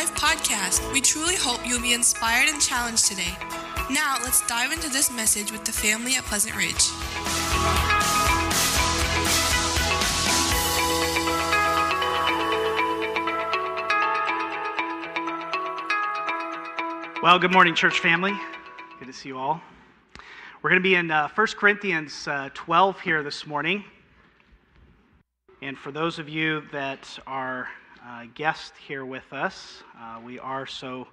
Life podcast. We truly hope you'll be inspired and challenged today. Now, let's dive into this message with the family at Pleasant Ridge. Well, good morning, church family. Good to see you all. We're going to be in uh, 1 Corinthians uh, 12 here this morning. And for those of you that are uh, guests here with us, uh, we are so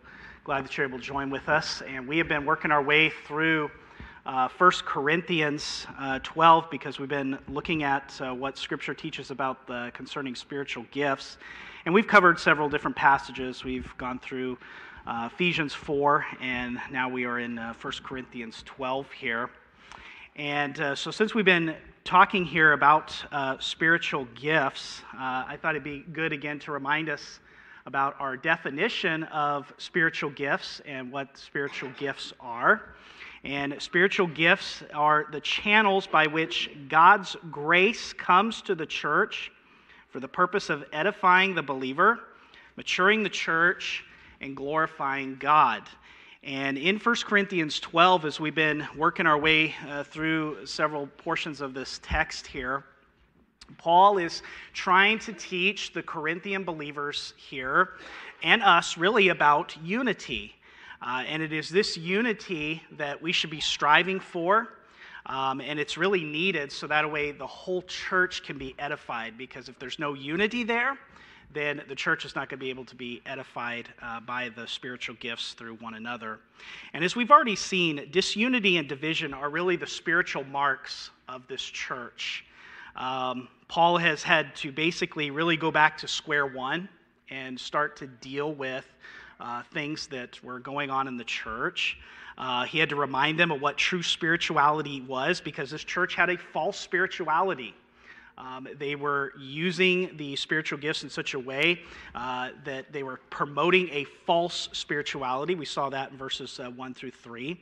glad that you're able to join with us. And we have been working our way through uh, 1 Corinthians uh, 12 because we've been looking at uh, what Scripture teaches about the, concerning spiritual gifts. And we've covered several different passages. We've gone through uh, Ephesians 4, and now we are in uh, 1 Corinthians 12 here. And so, since we've been talking here about uh, spiritual gifts, uh, I thought it'd be good again to remind us about our definition of spiritual gifts and what spiritual gifts are. And spiritual gifts are the channels by which God's grace comes to the church for the purpose of edifying the believer, maturing the church, and glorifying God. And in 1 Corinthians 12, as we've been working our way uh, through several portions of this text here, Paul is trying to teach the Corinthian believers here and us really about unity. Uh, and it is this unity that we should be striving for. Um, and it's really needed so that way the whole church can be edified. Because if there's no unity there, then the church is not going to be able to be edified uh, by the spiritual gifts through one another. And as we've already seen, disunity and division are really the spiritual marks of this church. Um, Paul has had to basically really go back to square one and start to deal with uh, things that were going on in the church. Uh, he had to remind them of what true spirituality was because this church had a false spirituality. Um, they were using the spiritual gifts in such a way uh, that they were promoting a false spirituality. We saw that in verses uh, 1 through 3.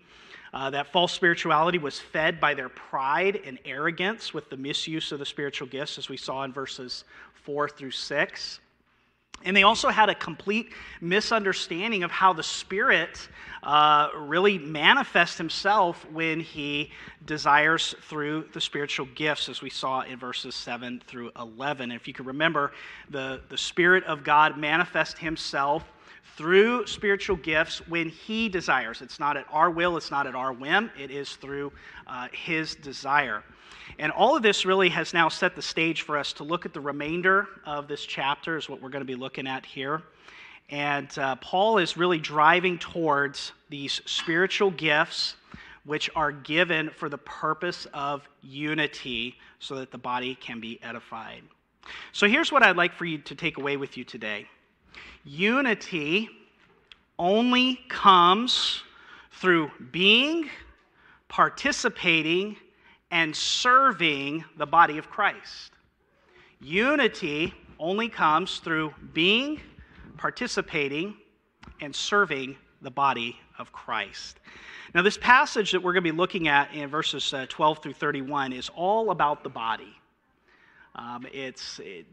Uh, that false spirituality was fed by their pride and arrogance with the misuse of the spiritual gifts, as we saw in verses 4 through 6. And they also had a complete misunderstanding of how the Spirit uh, really manifests himself when he desires through the spiritual gifts, as we saw in verses 7 through 11. And if you can remember, the, the Spirit of God manifests himself through spiritual gifts when he desires. It's not at our will, it's not at our whim, it is through uh, his desire. And all of this really has now set the stage for us to look at the remainder of this chapter, is what we're going to be looking at here. And uh, Paul is really driving towards these spiritual gifts, which are given for the purpose of unity so that the body can be edified. So here's what I'd like for you to take away with you today unity only comes through being, participating, and serving the body of Christ. Unity only comes through being, participating, and serving the body of Christ. Now, this passage that we're going to be looking at in verses uh, 12 through 31 is all about the body. Um, it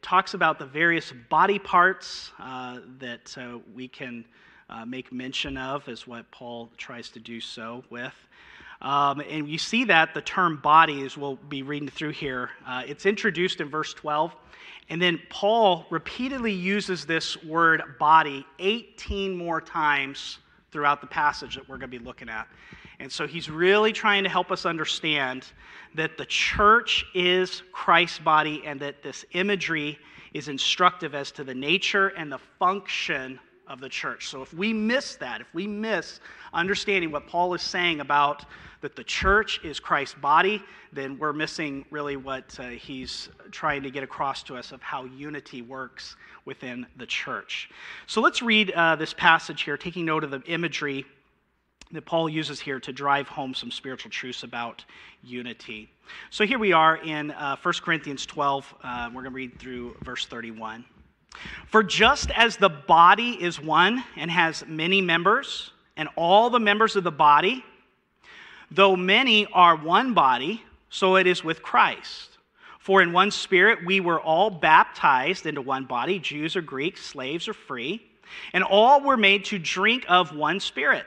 talks about the various body parts uh, that uh, we can uh, make mention of, is what Paul tries to do so with. Um, and you see that the term body, as we'll be reading through here, uh, it's introduced in verse 12. And then Paul repeatedly uses this word body 18 more times throughout the passage that we're going to be looking at. And so he's really trying to help us understand that the church is Christ's body and that this imagery is instructive as to the nature and the function of the church. So if we miss that, if we miss understanding what Paul is saying about that the church is Christ's body, then we're missing really what uh, he's trying to get across to us of how unity works within the church. So let's read uh, this passage here, taking note of the imagery that Paul uses here to drive home some spiritual truths about unity. So here we are in uh, 1 Corinthians 12. Uh, we're going to read through verse 31. For just as the body is one and has many members, and all the members of the body, though many are one body, so it is with Christ. For in one spirit we were all baptized into one body, Jews or Greeks, slaves or free, And all were made to drink of one spirit.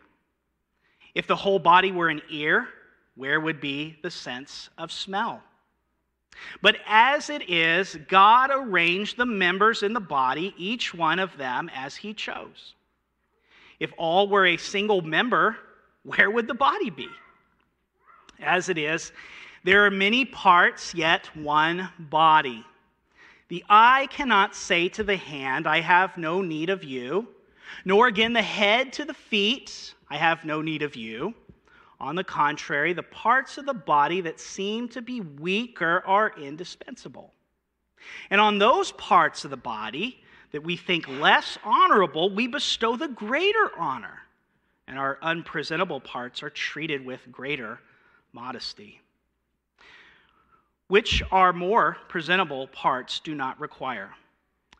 If the whole body were an ear, where would be the sense of smell? But as it is, God arranged the members in the body, each one of them as he chose. If all were a single member, where would the body be? As it is, there are many parts, yet one body. The eye cannot say to the hand, I have no need of you, nor again the head to the feet, I have no need of you. On the contrary, the parts of the body that seem to be weaker are indispensable. And on those parts of the body that we think less honorable, we bestow the greater honor, and our unpresentable parts are treated with greater modesty. Which our more presentable parts do not require.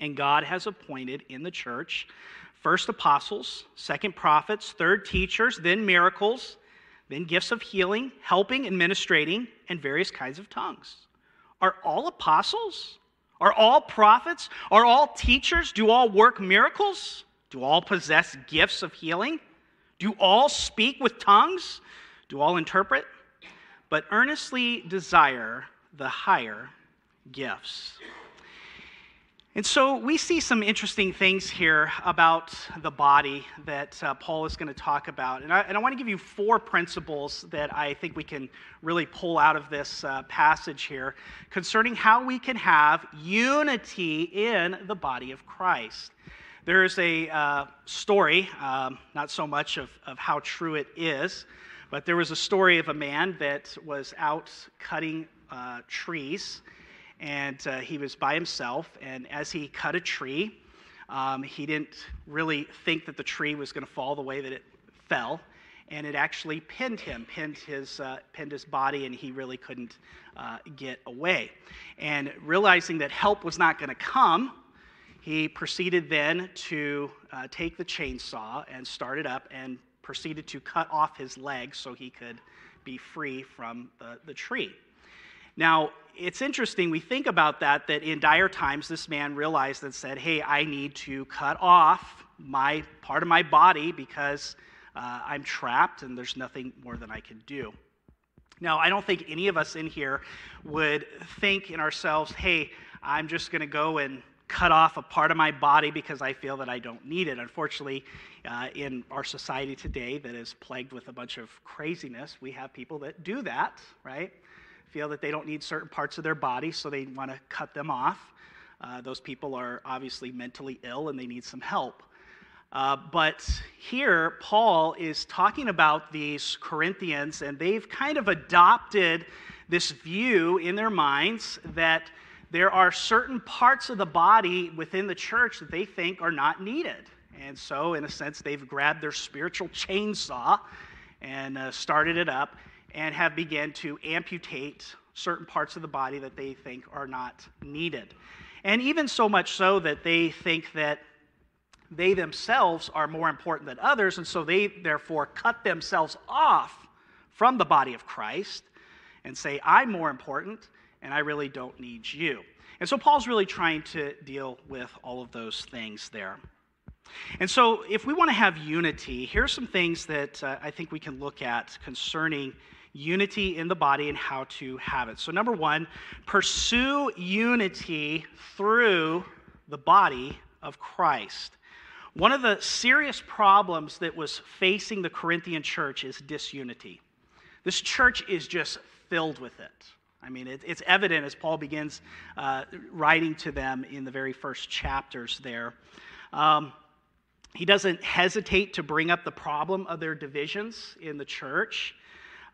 And God has appointed in the church first apostles, second prophets, third teachers, then miracles then gifts of healing, helping, administrating, and various kinds of tongues. Are all apostles? Are all prophets? Are all teachers? Do all work miracles? Do all possess gifts of healing? Do all speak with tongues? Do all interpret? But earnestly desire the higher gifts. And so we see some interesting things here about the body that uh, Paul is going to talk about. And I, I, want to give you four principles that I think we can really pull out of this uh, passage here concerning how we can have unity in the body of Christ. There's a uh, story, um, not so much of, of how true it is, but there was a story of a man that was out cutting uh, trees and uh, he was by himself. And as he cut a tree, um, he didn't really think that the tree was going to fall the way that it fell, and it actually pinned him, pinned his, uh, pinned his body, and he really couldn't uh, get away. And realizing that help was not going to come, he proceeded then to uh, take the chainsaw and start it up and proceeded to cut off his legs so he could be free from the, the tree. Now, it's interesting, we think about that, that in dire times, this man realized and said, Hey, I need to cut off my part of my body because uh, I'm trapped and there's nothing more than I can do. Now, I don't think any of us in here would think in ourselves, Hey, I'm just going to go and cut off a part of my body because I feel that I don't need it. Unfortunately, uh, in our society today that is plagued with a bunch of craziness, we have people that do that, right? Feel that they don't need certain parts of their body, so they want to cut them off. Uh, those people are obviously mentally ill and they need some help. Uh, but here, Paul is talking about these Corinthians, and they've kind of adopted this view in their minds that there are certain parts of the body within the church that they think are not needed. And so, in a sense, they've grabbed their spiritual chainsaw and uh, started it up and have begun to amputate certain parts of the body that they think are not needed. And even so much so that they think that they themselves are more important than others, and so they therefore cut themselves off from the body of Christ and say, I'm more important and I really don't need you. And so Paul's really trying to deal with all of those things there. And so, if we want to have unity, here's some things that uh, I think we can look at concerning unity in the body and how to have it. So, number one, pursue unity through the body of Christ. One of the serious problems that was facing the Corinthian church is disunity. This church is just filled with it. I mean, it, it's evident as Paul begins uh, writing to them in the very first chapters there. Um, he doesn't hesitate to bring up the problem of their divisions in the church.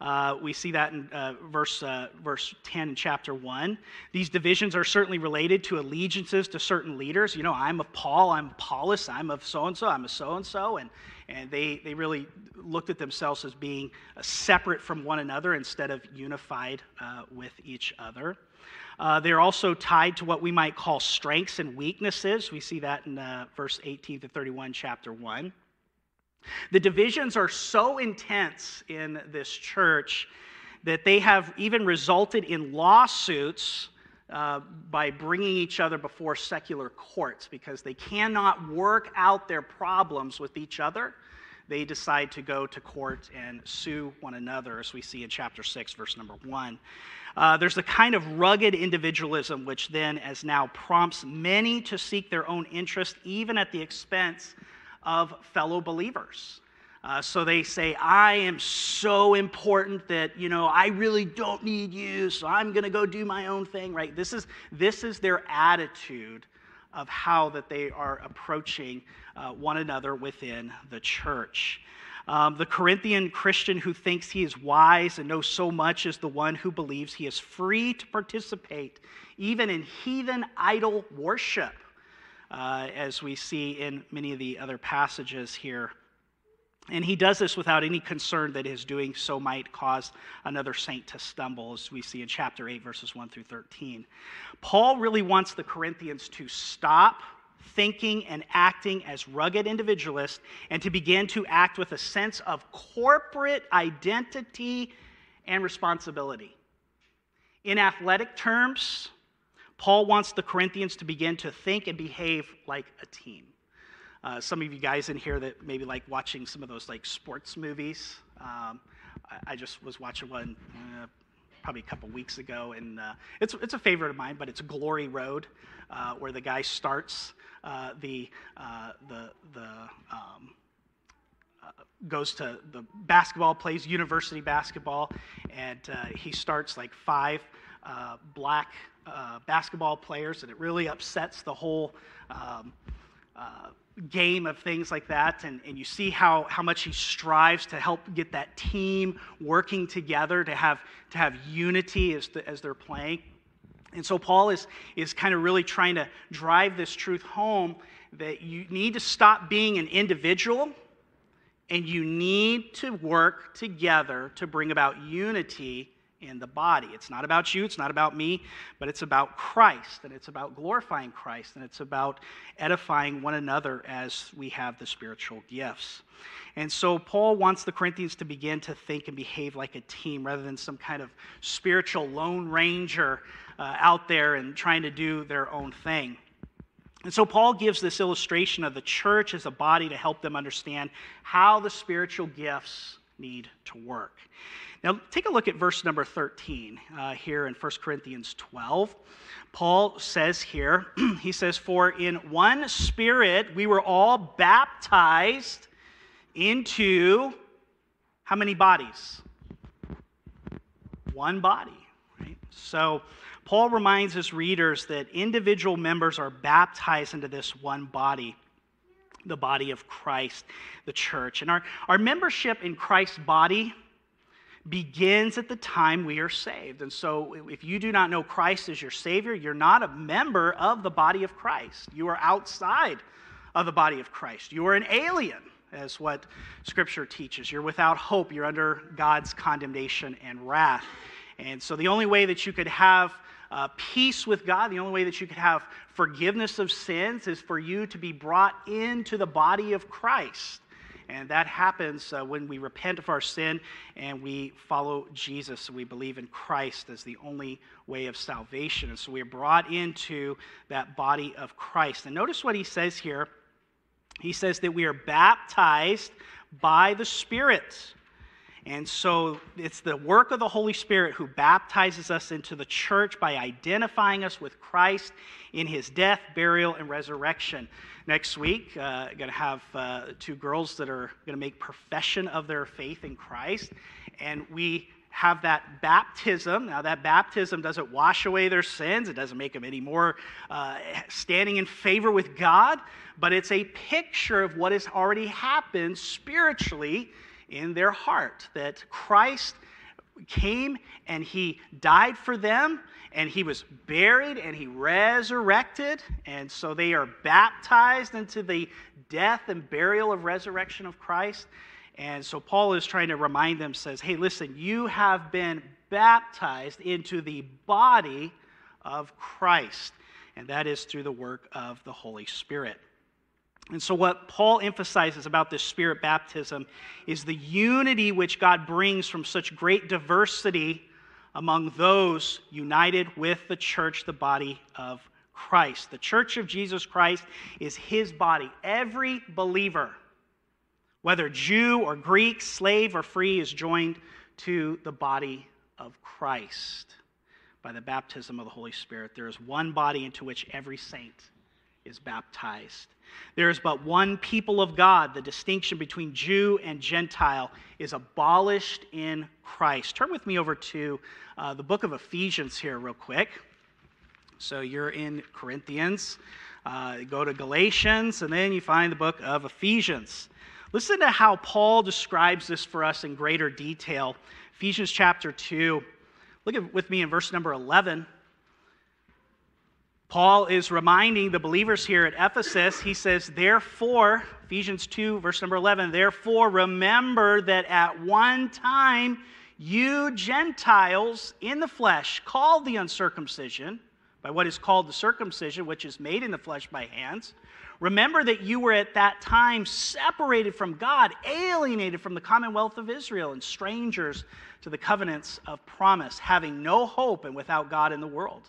Uh, we see that in uh, verse, uh, verse 10 in chapter 1. These divisions are certainly related to allegiances to certain leaders. You know, I'm of Paul, I'm Apollos, I'm of so and so, I'm a so and so. And and they, they really looked at themselves as being uh, separate from one another instead of unified uh, with each other. Uh, they're also tied to what we might call strengths and weaknesses. We see that in uh, verse 18 to 31, chapter 1. The divisions are so intense in this church that they have even resulted in lawsuits uh, by bringing each other before secular courts because they cannot work out their problems with each other. They decide to go to court and sue one another, as we see in chapter 6, verse number 1. Uh, there's a kind of rugged individualism which then, as now, prompts many to seek their own interest, even at the expense of fellow believers. Uh, so they say, I am so important that, you know, I really don't need you, so I'm going to go do my own thing, right? This is, this is their attitude of how that they are approaching uh, one another within the church. Um, the Corinthian Christian who thinks he is wise and knows so much is the one who believes he is free to participate even in heathen idol worship uh, as we see in many of the other passages here. And he does this without any concern that his doing so might cause another saint to stumble, as we see in chapter 8, verses 1 through 13. Paul really wants the Corinthians to stop thinking and acting as rugged individualists and to begin to act with a sense of corporate identity and responsibility. In athletic terms, Paul wants the Corinthians to begin to think and behave like a team. Uh, some of you guys in here that maybe like watching some of those like sports movies. Um, I, I, just was watching one uh, probably a couple weeks ago, and uh, it's it's a favorite of mine. But it's Glory Road, uh, where the guy starts uh, the uh, the the. Um, goes to the basketball, plays university basketball, and he starts like five black uh, basketball players, and it really upsets the whole um, uh, game of things like that. And, and you see how, how much he strives to help get that team working together, to have, to have unity as, the, as they're playing. And so Paul is, is kind of really trying to drive this truth home that you need to stop being an individual and you need to work together to bring about unity in the body. It's not about you, it's not about me, but it's about Christ, and it's about glorifying Christ, and it's about edifying one another as we have the spiritual gifts. And so Paul wants the Corinthians to begin to think and behave like a team rather than some kind of spiritual lone ranger uh, out there and trying to do their own thing. And so Paul gives this illustration of the church as a body to help them understand how the spiritual gifts need to work. Now, take a look at verse number 13 uh, here in 1 Corinthians 12. Paul says here, he says, For in one spirit we were all baptized into how many bodies? One body, right? So, Paul reminds his readers that individual members are baptized into this one body, the body of Christ, the church. And our, our membership in Christ's body begins at the time we are saved. And so, if you do not know Christ as your Savior, you're not a member of the body of Christ. You are outside of the body of Christ. You are an alien, as what Scripture teaches. You're without hope. You're under God's condemnation and wrath. And so, the only way that you could have uh, peace with God, the only way that you could have forgiveness of sins is for you to be brought into the body of Christ. And that happens uh, when we repent of our sin and we follow Jesus. We believe in Christ as the only way of salvation. And so we are brought into that body of Christ. And notice what he says here. He says that we are baptized by the Spirit. And so it's the work of the Holy Spirit who baptizes us into the church by identifying us with Christ in his death, burial, and resurrection. Next week, uh, going to have uh, two girls that are going to make profession of their faith in Christ. And we have that baptism. Now, that baptism doesn't wash away their sins, it doesn't make them any more uh, standing in favor with God, but it's a picture of what has already happened spiritually in their heart that Christ came and he died for them and he was buried and he resurrected and so they are baptized into the death and burial of resurrection of Christ and so Paul is trying to remind them, says, hey, listen, you have been baptized into the body of Christ, and that is through the work of the Holy Spirit. And so, what Paul emphasizes about this spirit baptism is the unity which God brings from such great diversity among those united with the church, the body of Christ. The church of Jesus Christ is his body. Every believer whether Jew or Greek, slave or free, is joined to the body of Christ by the baptism of the Holy Spirit. There is one body into which every saint is baptized. There is but one people of God. The distinction between Jew and Gentile is abolished in Christ. Turn with me over to uh, the book of Ephesians here, real quick. So you're in Corinthians, uh, go to Galatians, and then you find the book of Ephesians. Listen to how Paul describes this for us in greater detail. Ephesians chapter 2. Look at, with me in verse number 11. Paul is reminding the believers here at Ephesus, he says, Therefore, Ephesians 2, verse number 11, therefore remember that at one time you Gentiles in the flesh, called the uncircumcision by what is called the circumcision, which is made in the flesh by hands, Remember that you were at that time separated from God, alienated from the commonwealth of Israel, and strangers to the covenants of promise, having no hope and without God in the world.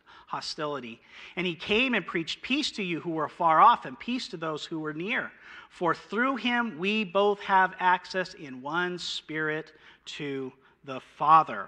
hostility. And he came and preached peace to you who were far off and peace to those who were near. For through him we both have access in one spirit to the Father.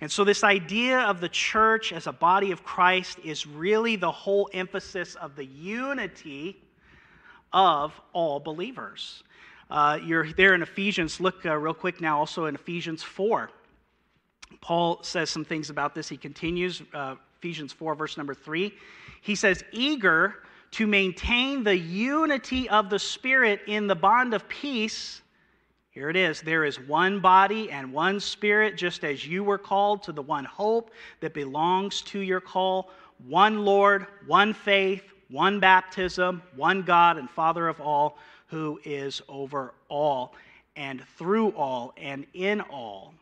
And so, this idea of the church as a body of Christ is really the whole emphasis of the unity of all believers. Uh, you're there in Ephesians. Look uh, real quick now, also in Ephesians 4. Paul says some things about this. He continues, uh, Ephesians 4, verse number 3. He says, Eager to maintain the unity of the Spirit in the bond of peace here it is. There is one body and one spirit, just as you were called to the one hope that belongs to your call, one Lord, one faith, one baptism, one God and Father of all, who is over all and through all and in all.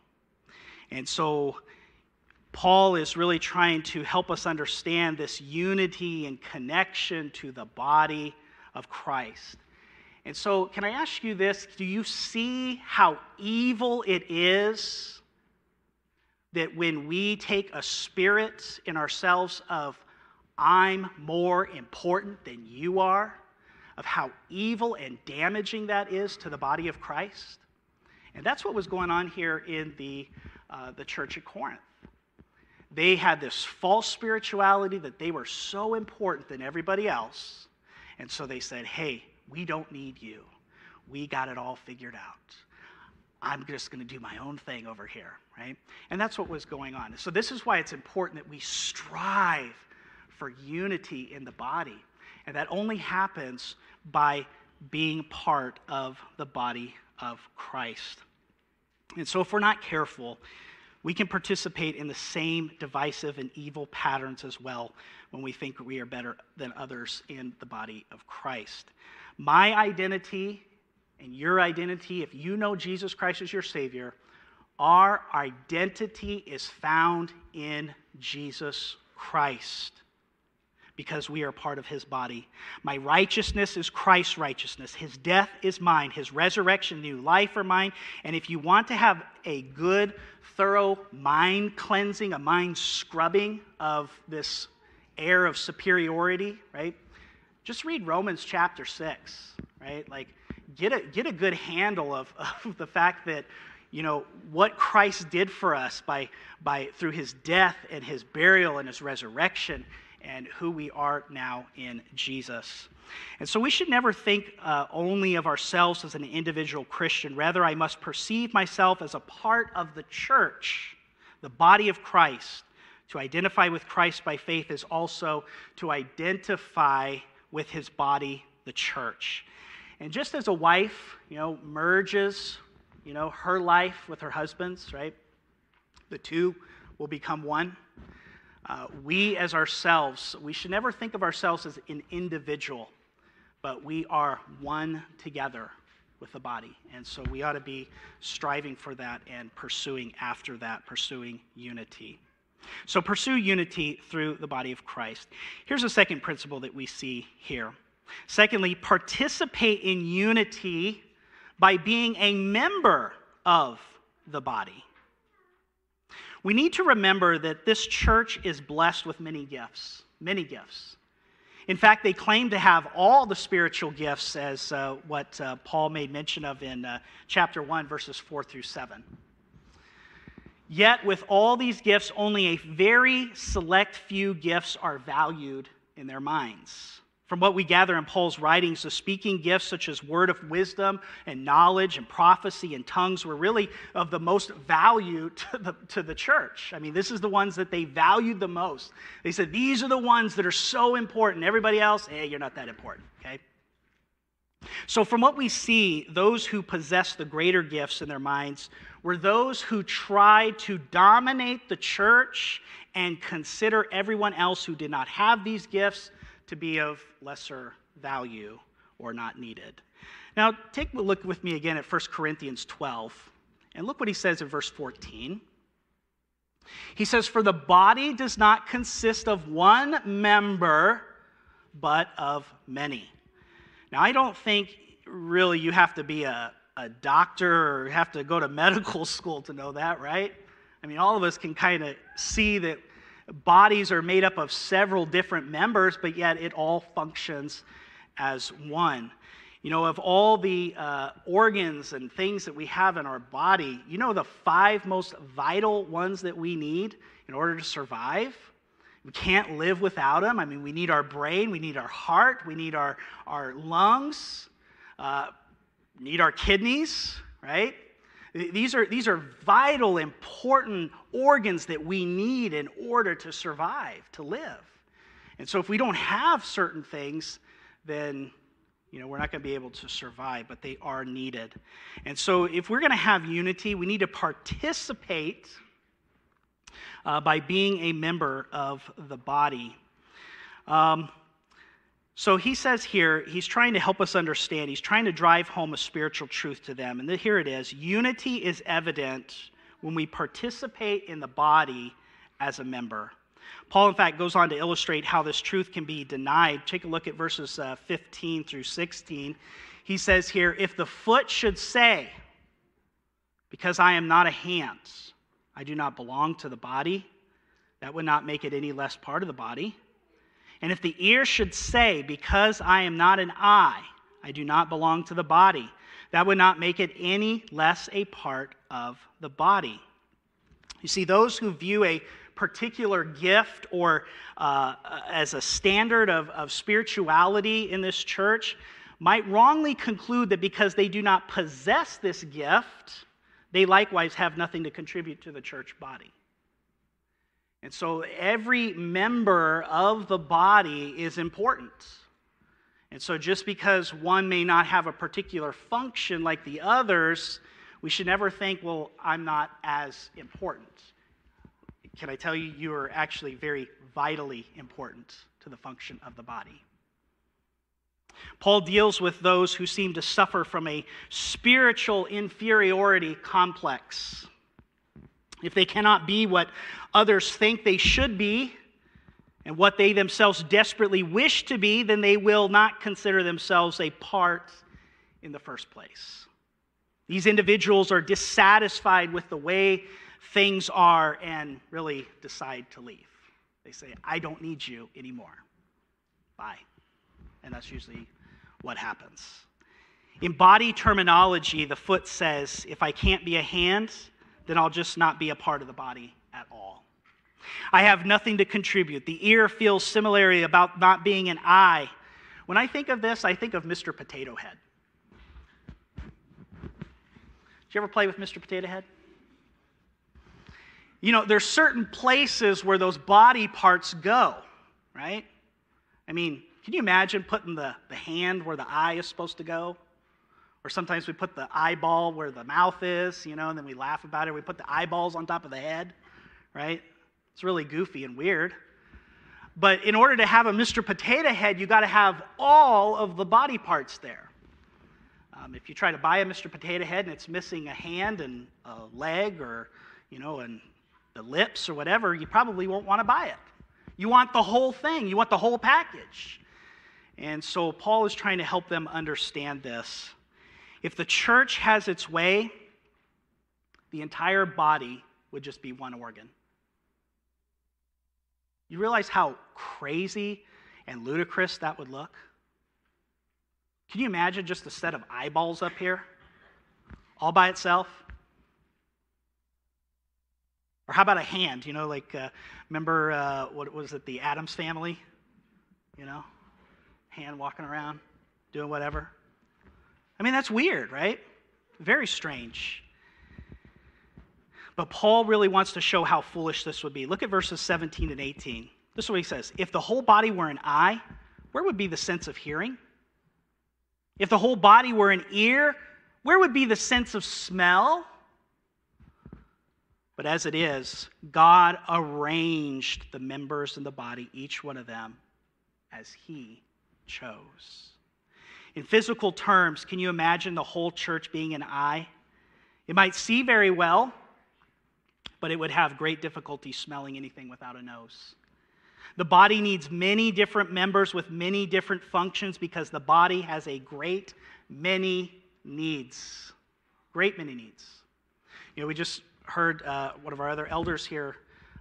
And so Paul is really trying to help us understand this unity and connection to the body of Christ. And so, can I ask you this? Do you see how evil it is that when we take a spirit in ourselves of, I'm more important than you are, of how evil and damaging that is to the body of Christ? And that's what was going on here in the, uh, the church at Corinth. They had this false spirituality that they were so important than everybody else. And so they said, hey, we don't need you. We got it all figured out. I'm just going to do my own thing over here, right? And that's what was going on. So, this is why it's important that we strive for unity in the body. And that only happens by being part of the body of Christ. And so, if we're not careful, we can participate in the same divisive and evil patterns as well when we think we are better than others in the body of Christ. My identity and your identity, if you know Jesus Christ as your Savior, our identity is found in Jesus Christ because we are part of his body. My righteousness is Christ's righteousness. His death is mine. His resurrection, new life are mine. And if you want to have a good, thorough mind cleansing, a mind scrubbing of this air of superiority, right? Just read Romans chapter 6, right? Like, get a, get a good handle of, of the fact that you know what christ did for us by, by through his death and his burial and his resurrection and who we are now in Jesus. And so we should never think uh, only of ourselves as an individual Christian. Rather, I must perceive myself as a part of the church, the body of Christ. To identify with Christ by faith is also to identify with his body, the church. And just as a wife, you know, merges, you know, her life with her husband's, right? The two will become one. Uh, we, as ourselves, we should never think of ourselves as an individual, but we are one together with the body. And so we ought to be striving for that and pursuing after that, pursuing unity. So pursue unity through the body of Christ. Here's a second principle that we see here. Secondly, participate in unity by being a member of the body. We need to remember that this church is blessed with many gifts, many gifts. In fact, they claim to have all the spiritual gifts, as uh, what uh, Paul made mention of in uh, chapter 1, verses 4 through 7. Yet, with all these gifts, only a very select few gifts are valued in their minds. From what we gather in Paul's writings, the speaking gifts such as word of wisdom and knowledge and prophecy and tongues were really of the most value to the, to the church. I mean, this is the ones that they valued the most. They said, These are the ones that are so important. Everybody else, hey, you're not that important, okay? So, from what we see, those who possess the greater gifts in their minds were those who tried to dominate the church and consider everyone else who did not have these gifts to be of lesser value or not needed. Now, take a look with me again at 1 Corinthians 12, and look what he says in verse 14. He says, For the body does not consist of one member, but of many. Now, I don't think really you have to be a, a doctor or have to go to medical school to know that, right? I mean, all of us can kind of see that bodies are made up of several different members, but yet it all functions as one. You know, of all the uh, organs and things that we have in our body, you know the five most vital ones that we need in order to survive? We can't live without them. I mean, we need our brain, we need our heart, we need our, our lungs, uh, need our kidneys, right? These are, these are vital, important organs that we need in order to survive, to live. And so if we don't have certain things, then you know, we're not going to be able to survive, but they are needed. And so if we're going to have unity, we need to participate uh, by being a member of the body. Um, so he says here, he's trying to help us understand. He's trying to drive home a spiritual truth to them. And here it is Unity is evident when we participate in the body as a member. Paul, in fact, goes on to illustrate how this truth can be denied. Take a look at verses uh, 15 through 16. He says here, If the foot should say, Because I am not a hand, I do not belong to the body, that would not make it any less part of the body. And if the ear should say, Because I am not an eye, I do not belong to the body, that would not make it any less a part of the body. You see, those who view a particular gift or uh, as a standard of, of spirituality in this church might wrongly conclude that because they do not possess this gift, they likewise have nothing to contribute to the church body. And so every member of the body is important. And so just because one may not have a particular function like the others, we should never think, well, I'm not as important. Can I tell you, you are actually very vitally important to the function of the body. Paul deals with those who seem to suffer from a spiritual inferiority complex. If they cannot be what others think they should be, and what they themselves desperately wish to be, then they will not consider themselves a part in the first place. These individuals are dissatisfied with the way things are and really decide to leave. They say, I don't need you anymore. Bye. And that's usually what happens. In body terminology, the foot says, if I can't be a hand, then I'll just not be a part of the body at all. I have nothing to contribute. The ear feels similarly about not being an eye. When I think of this, I think of Mr. Potato Head. Did you ever play with Mr. Potato Head? You know, there's certain places where those body parts go, right? I mean, can you imagine putting the, the hand where the eye is supposed to go? Or sometimes we put the eyeball where the mouth is, you know, and then we laugh about it. We put the eyeballs on top of the head, right? It's really goofy and weird. But in order to have a Mr. Potato Head, you got to have all of the body parts there. Um, if you try to buy a Mr. Potato Head and it's missing a hand and a leg or, you know, and the lips or whatever, you probably won't want to buy it. You want the whole thing, you want the whole package. And so Paul is trying to help them understand this. If the church has its way, the entire body would just be one organ. You realize how crazy and ludicrous that would look? Can you imagine just a set of eyeballs up here, all by itself? Or how about a hand? You know, like, uh, remember, uh, what was it, the Addams family? You know, hand walking around, doing whatever. I mean, that's weird, right? Very strange. But Paul really wants to show how foolish this would be. Look at verses 17 and 18. This is what he says If the whole body were an eye, where would be the sense of hearing? If the whole body were an ear, where would be the sense of smell? But as it is, God arranged the members in the body, each one of them, as He chose. In physical terms, can you imagine the whole church being an eye? It might see very well, but it would have great difficulty smelling anything without a nose. The body needs many different members with many different functions because the body has a great many needs. Great many needs. You know, we just heard uh, one of our other elders here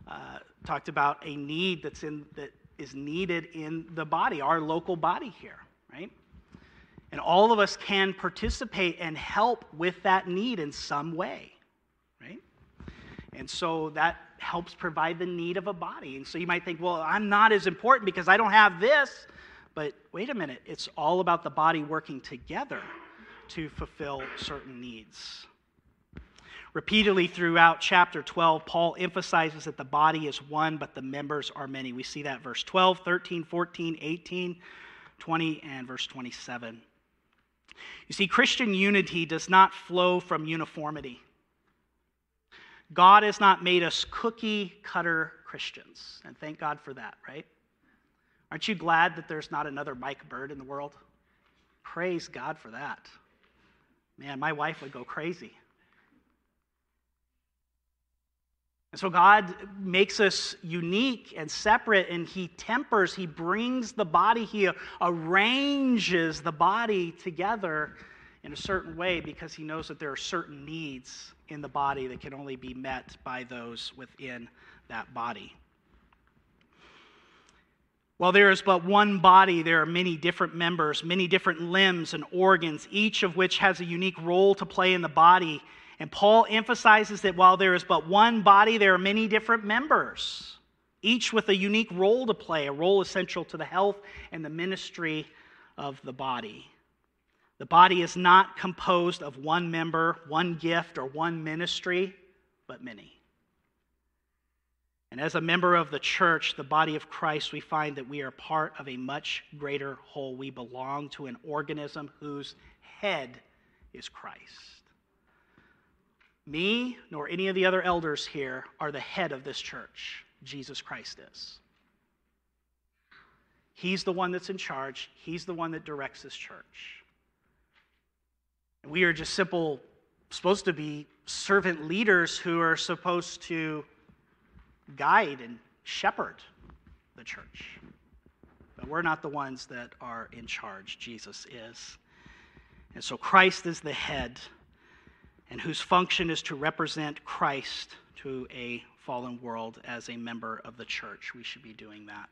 uh, talked about a need that's in that is needed in the body, our local body here, right? And all of us can participate and help with that need in some way, right? And so that helps provide the need of a body. And so you might think, well, I'm not as important because I don't have this. But wait a minute, it's all about the body working together to fulfill certain needs. Repeatedly throughout chapter 12, Paul emphasizes that the body is one, but the members are many. We see that verse 12, 13, 14, 18, 20, and verse 27. You see, Christian unity does not flow from uniformity. God has not made us cookie cutter Christians, and thank God for that, right? Aren't you glad that there's not another Mike Bird in the world? Praise God for that. Man, my wife would go crazy. And so God makes us unique and separate, and He tempers, He brings the body, He arranges the body together in a certain way because He knows that there are certain needs in the body that can only be met by those within that body. While there is but one body, there are many different members, many different limbs and organs, each of which has a unique role to play in the body and Paul emphasizes that while there is but one body, there are many different members, each with a unique role to play, a role essential to the health and the ministry of the body. The body is not composed of one member, one gift, or one ministry, but many. And as a member of the church, the body of Christ, we find that we are part of a much greater whole. We belong to an organism whose head is Christ. Me, nor any of the other elders here, are the head of this church. Jesus Christ is. He's the one that's in charge, He's the one that directs this church. And we are just simple, supposed to be servant leaders who are supposed to guide and shepherd the church. But we're not the ones that are in charge. Jesus is. And so Christ is the head, and whose function is to represent Christ to a fallen world as a member of the church. We should be doing that.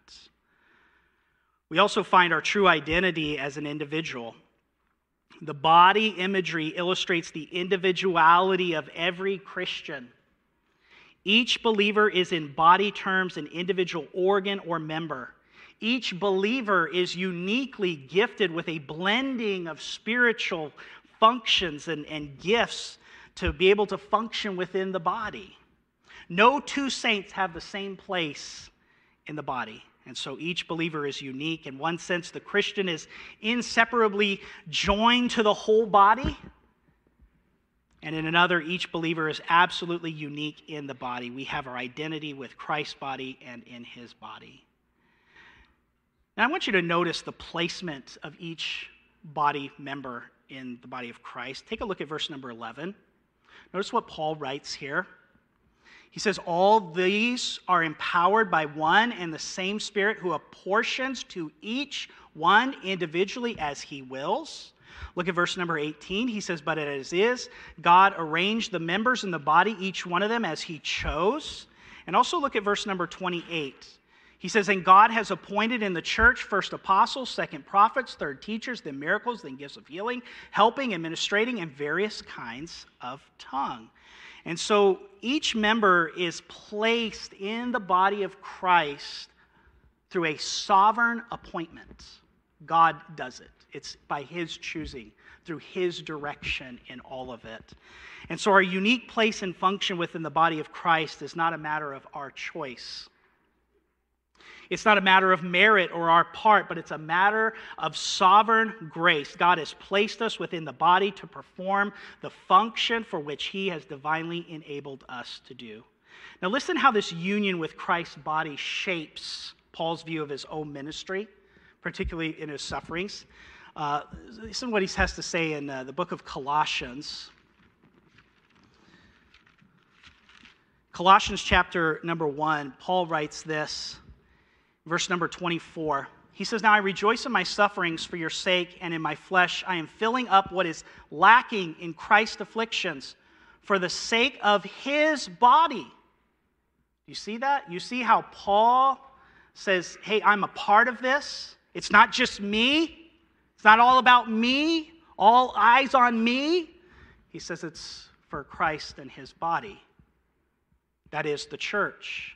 We also find our true identity as an individual. The body imagery illustrates the individuality of every Christian. Each believer is in body terms an individual organ or member. Each believer is uniquely gifted with a blending of spiritual functions and, and gifts to be able to function within the body. No two saints have the same place in the body. And so each believer is unique. In one sense, the Christian is inseparably joined to the whole body. And in another, each believer is absolutely unique in the body. We have our identity with Christ's body and in his body. Now, I want you to notice the placement of each body member in the body of Christ. Take a look at verse number 11. Notice what Paul writes here. He says, All these are empowered by one and the same Spirit who apportions to each one individually as he wills. Look at verse number 18. He says, But as is, God arranged the members in the body, each one of them as he chose. And also look at verse number 28. He says, And God has appointed in the church first apostles, second prophets, third teachers, then miracles, then gifts of healing, helping, administrating, and various kinds of tongue. And so each member is placed in the body of Christ through a sovereign appointment. God does it. It's by His choosing, through His direction in all of it. And so, our unique place and function within the body of Christ is not a matter of our choice. It's not a matter of merit or our part, but it's a matter of sovereign grace. God has placed us within the body to perform the function for which He has divinely enabled us to do. Now, listen how this union with Christ's body shapes Paul's view of his own ministry, particularly in his sufferings. Uh, listen what he has to say in uh, the book of Colossians. Colossians chapter number one, Paul writes this, verse number 24. He says, Now I rejoice in my sufferings for your sake, and in my flesh I am filling up what is lacking in Christ's afflictions for the sake of his body. You see that? You see how Paul says, Hey, I'm a part of this. It's not just me, it's not all about me, all eyes on me. He says it's for Christ and his body. That is the church,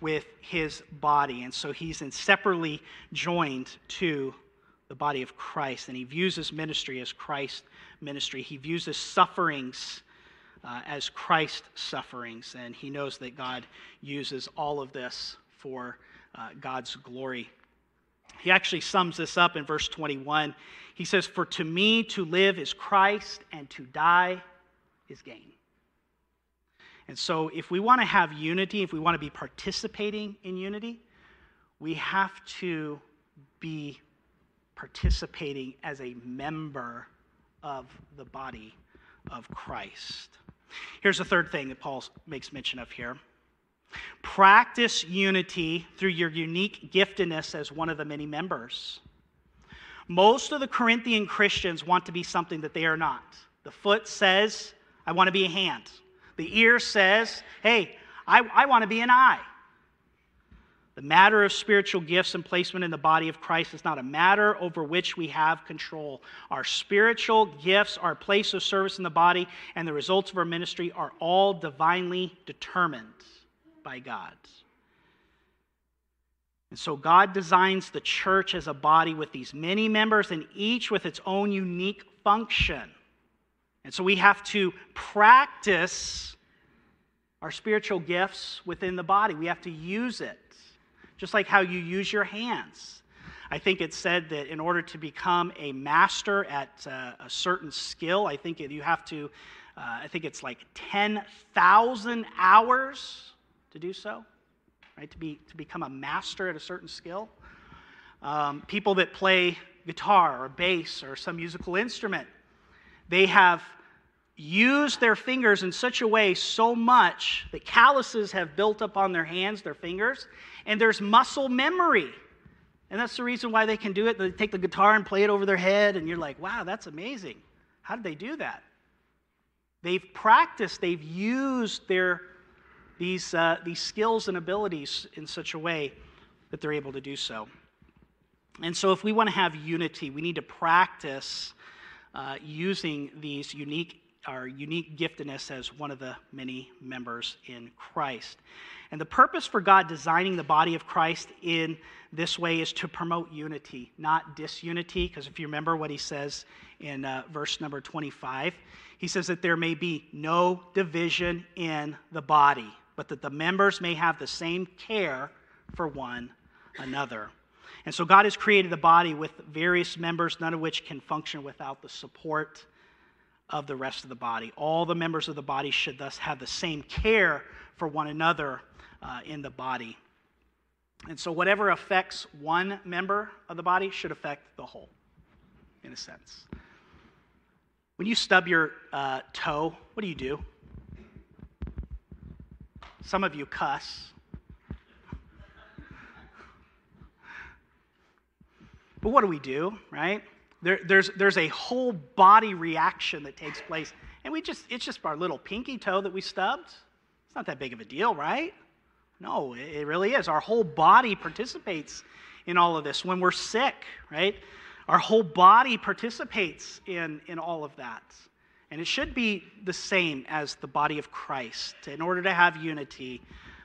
with his body. And so he's inseparably joined to the body of Christ. And he views his ministry as Christ's ministry. He views his sufferings uh, as Christ's sufferings. And he knows that God uses all of this for uh, God's glory. He actually sums this up in verse 21. He says, For to me to live is Christ, and to die is gain. And so, if we want to have unity, if we want to be participating in unity, we have to be participating as a member of the body of Christ. Here's the third thing that Paul makes mention of here Practice unity through your unique giftedness as one of the many members. Most of the Corinthian Christians want to be something that they are not. The foot says, I want to be a hand. The ear says, hey, I, I want to be an eye. The matter of spiritual gifts and placement in the body of Christ is not a matter over which we have control. Our spiritual gifts, our place of service in the body, and the results of our ministry are all divinely determined by God. And so God designs the church as a body with these many members and each with its own unique function. And so we have to practice our spiritual gifts within the body. We have to use it just like how you use your hands. I think it said that in order to become a master at uh, a certain skill, I think you have to, uh, I think it's like 10,000 hours to do so, right? To, be, to become a master at a certain skill. Um, people that play guitar or bass or some musical instrument, they have used their fingers in such a way so much that calluses have built up on their hands, their fingers, and there's muscle memory. And that's the reason why they can do it. They take the guitar and play it over their head, and you're like, wow, that's amazing. How did they do that? They've practiced, they've used their, these, uh, these skills and abilities in such a way that they're able to do so. And so, if we want to have unity, we need to practice uh, using these unique our unique giftedness as one of the many members in Christ. And the purpose for God designing the body of Christ in this way is to promote unity, not disunity. Because if you remember what he says in uh, verse number 25, he says that there may be no division in the body, but that the members may have the same care for one another. And so God has created the body with various members, none of which can function without the support of the rest of the body. All the members of the body should thus have the same care for one another uh, in the body. And so, whatever affects one member of the body should affect the whole, in a sense. When you stub your uh, toe, what do you do? Some of you cuss. But what do we do, right? There, there's, there's a whole body reaction that takes place. And we just, it's just our little pinky toe that we stubbed. It's not that big of a deal, right? No, it really is. Our whole body participates in all of this. When we're sick, right? Our whole body participates in, in all of that. And it should be the same as the body of Christ. In order to have unity,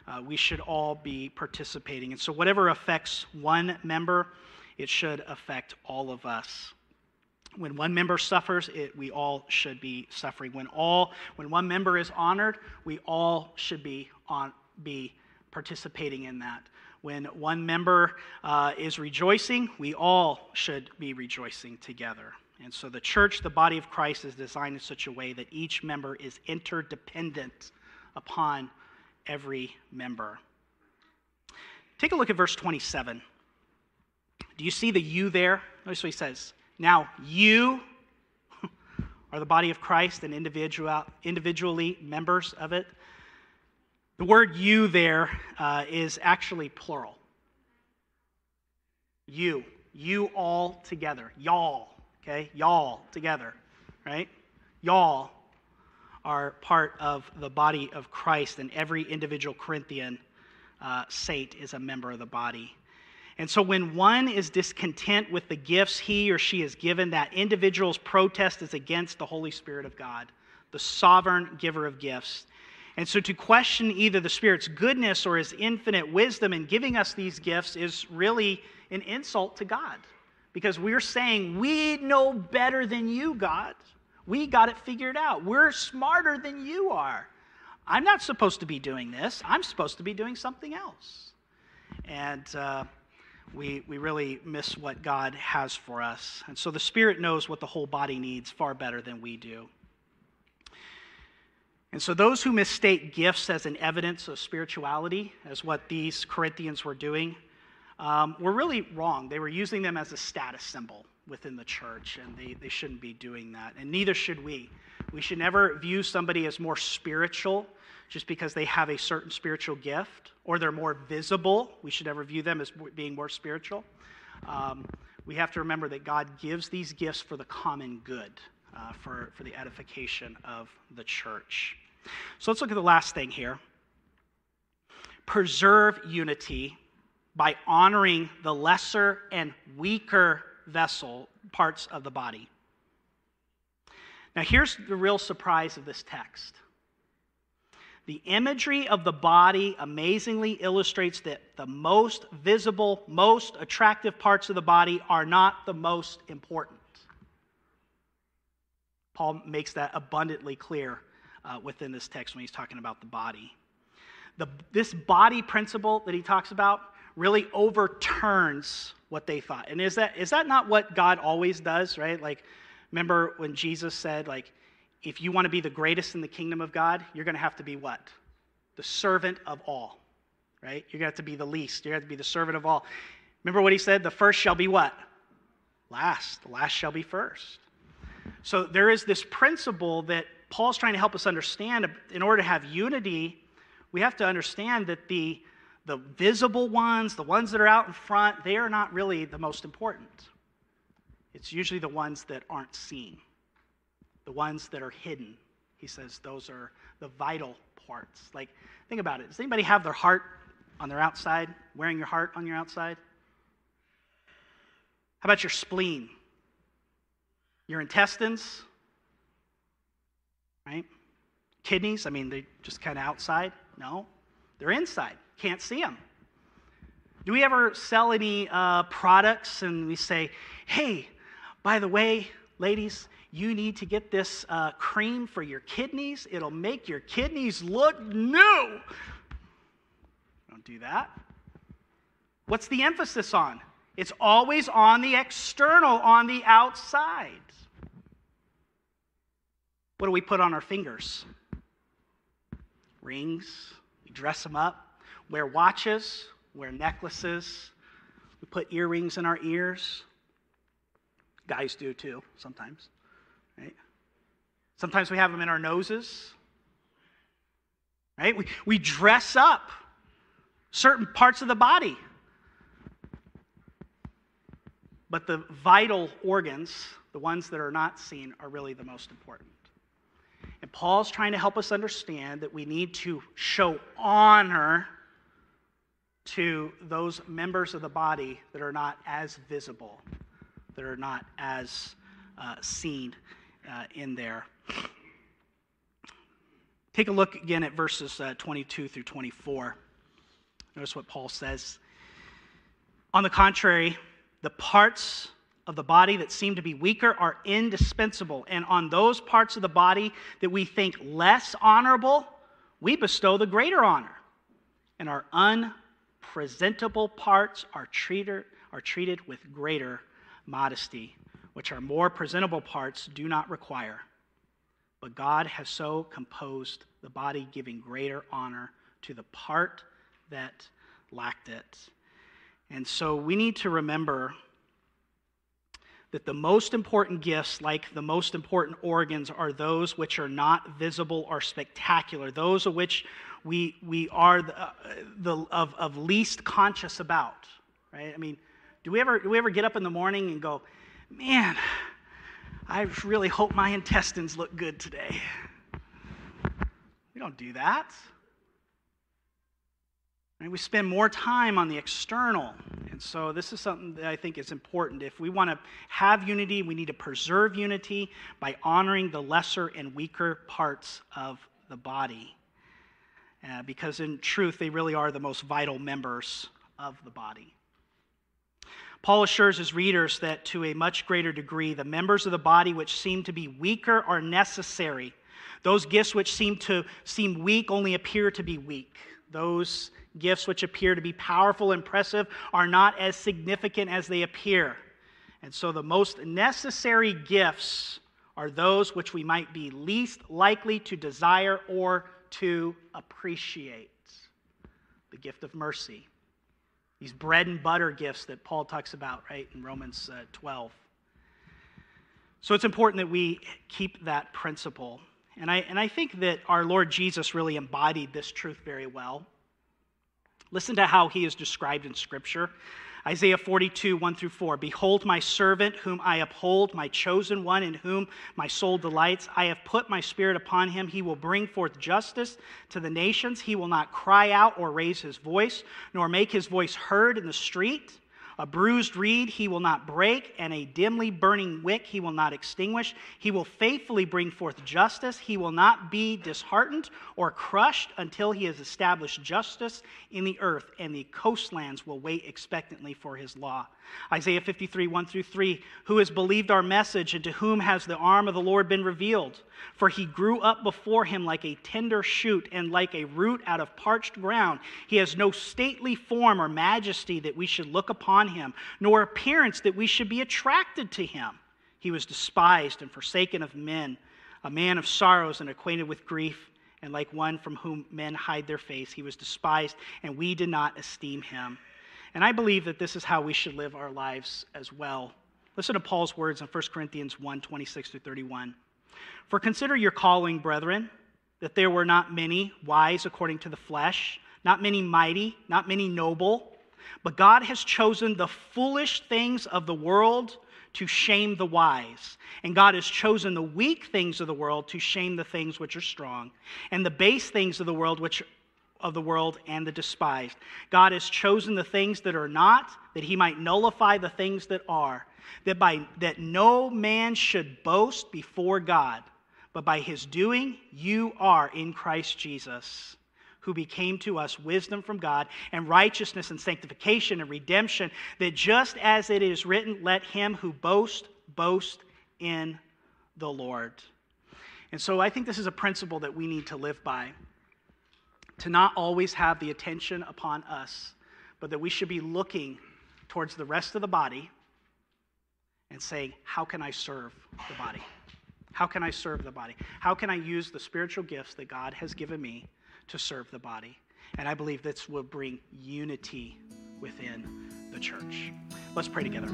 uh, we should all be participating. And so, whatever affects one member, it should affect all of us. When one member suffers, it, we all should be suffering. When all, when one member is honored, we all should be on, be participating in that. When one member uh, is rejoicing, we all should be rejoicing together. And so the church, the body of Christ, is designed in such a way that each member is interdependent upon every member. Take a look at verse 27. Do you see the you there? Notice what he says. Now, you are the body of Christ and individual, individually members of it. The word you there uh, is actually plural. You. You all together. Y'all. Okay? Y'all together. Right? Y'all are part of the body of Christ, and every individual Corinthian uh, saint is a member of the body. And so when one is discontent with the gifts he or she is given, that individual's protest is against the Holy Spirit of God, the sovereign giver of gifts. And so to question either the Spirit's goodness or his infinite wisdom in giving us these gifts is really an insult to God. Because we're saying, we know better than you, God. We got it figured out. We're smarter than you are. I'm not supposed to be doing this. I'm supposed to be doing something else. And uh, we, we really miss what God has for us. And so the Spirit knows what the whole body needs far better than we do. And so those who mistake gifts as an evidence of spirituality, as what these Corinthians were doing, um, were really wrong. They were using them as a status symbol within the church, and they, they shouldn't be doing that. And neither should we. We should never view somebody as more spiritual just because they have a certain spiritual gift or they're more visible. We should never view them as being more spiritual. Um, we have to remember that God gives these gifts for the common good, uh, for, for the edification of the church. So let's look at the last thing here. Preserve unity by honoring the lesser and weaker vessel parts of the body. Now, here's the real surprise of this text. The imagery of the body amazingly illustrates that the most visible, most attractive parts of the body are not the most important. Paul makes that abundantly clear uh, within this text when he's talking about the body. The, this body principle that he talks about really overturns what they thought. And is that, is that not what God always does, right? Like, remember when Jesus said, like, if you want to be the greatest in the kingdom of God, you're going to have to be what? The servant of all, right? You're going to have to be the least. You're going to have to be the servant of all. Remember what he said? The first shall be what? Last. The last shall be first. So there is this principle that Paul's trying to help us understand. In order to have unity, we have to understand that the, the visible ones, the ones that are out in front, they are not really the most important. It's usually the ones that aren't seen, the ones that are hidden. He says those are the vital parts. Like, think about it. Does anybody have their heart on their outside, wearing your heart on your outside? How about your spleen? Your intestines? Right? Kidneys, I mean, they just kind of outside? No, they're inside. Can't see them. Do we ever sell any uh, products and we say, hey, by the way, ladies, you need to get this uh, cream for your kidneys. It'll make your kidneys look new. Don't do that. What's the emphasis on? It's always on the external, on the outside. What do we put on our fingers? Rings. We dress them up. Wear watches. Wear necklaces. We put earrings in our ears. Guys do too, sometimes. Right? Sometimes we have them in our noses. Right? We, we dress up certain parts of the body. But the vital organs, the ones that are not seen, are really the most important. And Paul's trying to help us understand that we need to show honor to those members of the body that are not as visible that are not as uh, seen uh, in there. Take a look again at verses uh, 22 through 24. Notice what Paul says. On the contrary, the parts of the body that seem to be weaker are indispensable, and on those parts of the body that we think less honorable, we bestow the greater honor. And our unpresentable parts are treated, are treated with greater modesty, which our more presentable parts do not require. But God has so composed the body, giving greater honor to the part that lacked it. And so we need to remember that the most important gifts, like the most important organs, are those which are not visible or spectacular, those of which we, we are the, uh, the, of, of least conscious about. Right? I mean, do we ever, do we ever get up in the morning and go, man, I really hope my intestines look good today? We don't do that. I mean, We spend more time on the external. And so, this is something that I think is important. If we want to have unity, we need to preserve unity by honoring the lesser and weaker parts of the body. Uh, because, in truth, they really are the most vital members of the body. Paul assures his readers that to a much greater degree, the members of the body which seem to be weaker are necessary. Those gifts which seem to seem weak only appear to be weak. Those gifts which appear to be powerful, impressive, are not as significant as they appear. And so the most necessary gifts are those which we might be least likely to desire or to appreciate. The gift of mercy, these bread and butter gifts that Paul talks about, right, in Romans uh, 12. So it's important that we keep that principle. And I, and I think that our Lord Jesus really embodied this truth very well. Listen to how he is described in Scripture. Isaiah 42, 1 through 4. Behold, my servant, whom I uphold, my chosen one, in whom my soul delights. I have put my spirit upon him. He will bring forth justice to the nations. He will not cry out or raise his voice, nor make his voice heard in the street. A bruised reed he will not break, and a dimly burning wick he will not extinguish. He will faithfully bring forth justice. He will not be disheartened or crushed until he has established justice in the earth, and the coastlands will wait expectantly for his law. Isaiah 53, 1 through 3. Who has believed our message, and to whom has the arm of the Lord been revealed? For he grew up before him like a tender shoot, and like a root out of parched ground. He has no stately form or majesty that we should look upon him, nor appearance that we should be attracted to him. He was despised and forsaken of men, a man of sorrows and acquainted with grief, and like one from whom men hide their face. He was despised, and we did not esteem him. And I believe that this is how we should live our lives as well. Listen to Paul's words in 1 Corinthians 1 26 through 31. For consider your calling, brethren, that there were not many wise according to the flesh, not many mighty, not many noble, but God has chosen the foolish things of the world to shame the wise. And God has chosen the weak things of the world to shame the things which are strong, and the base things of the world which of the world and the despised. God has chosen the things that are not, that he might nullify the things that are, that by that no man should boast before God, but by his doing you are in Christ Jesus. Who became to us wisdom from God and righteousness and sanctification and redemption, that just as it is written, let him who boasts boast in the Lord. And so I think this is a principle that we need to live by to not always have the attention upon us, but that we should be looking towards the rest of the body and saying, How can I serve the body? How can I serve the body? How can I use the spiritual gifts that God has given me to serve the body? And I believe this will bring unity within the church. Let's pray together.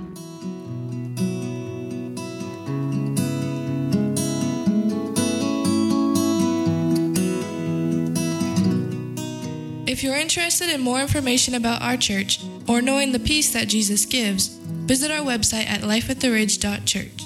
If you're interested in more information about our church or knowing the peace that Jesus gives, visit our website at lifeattheridge.church.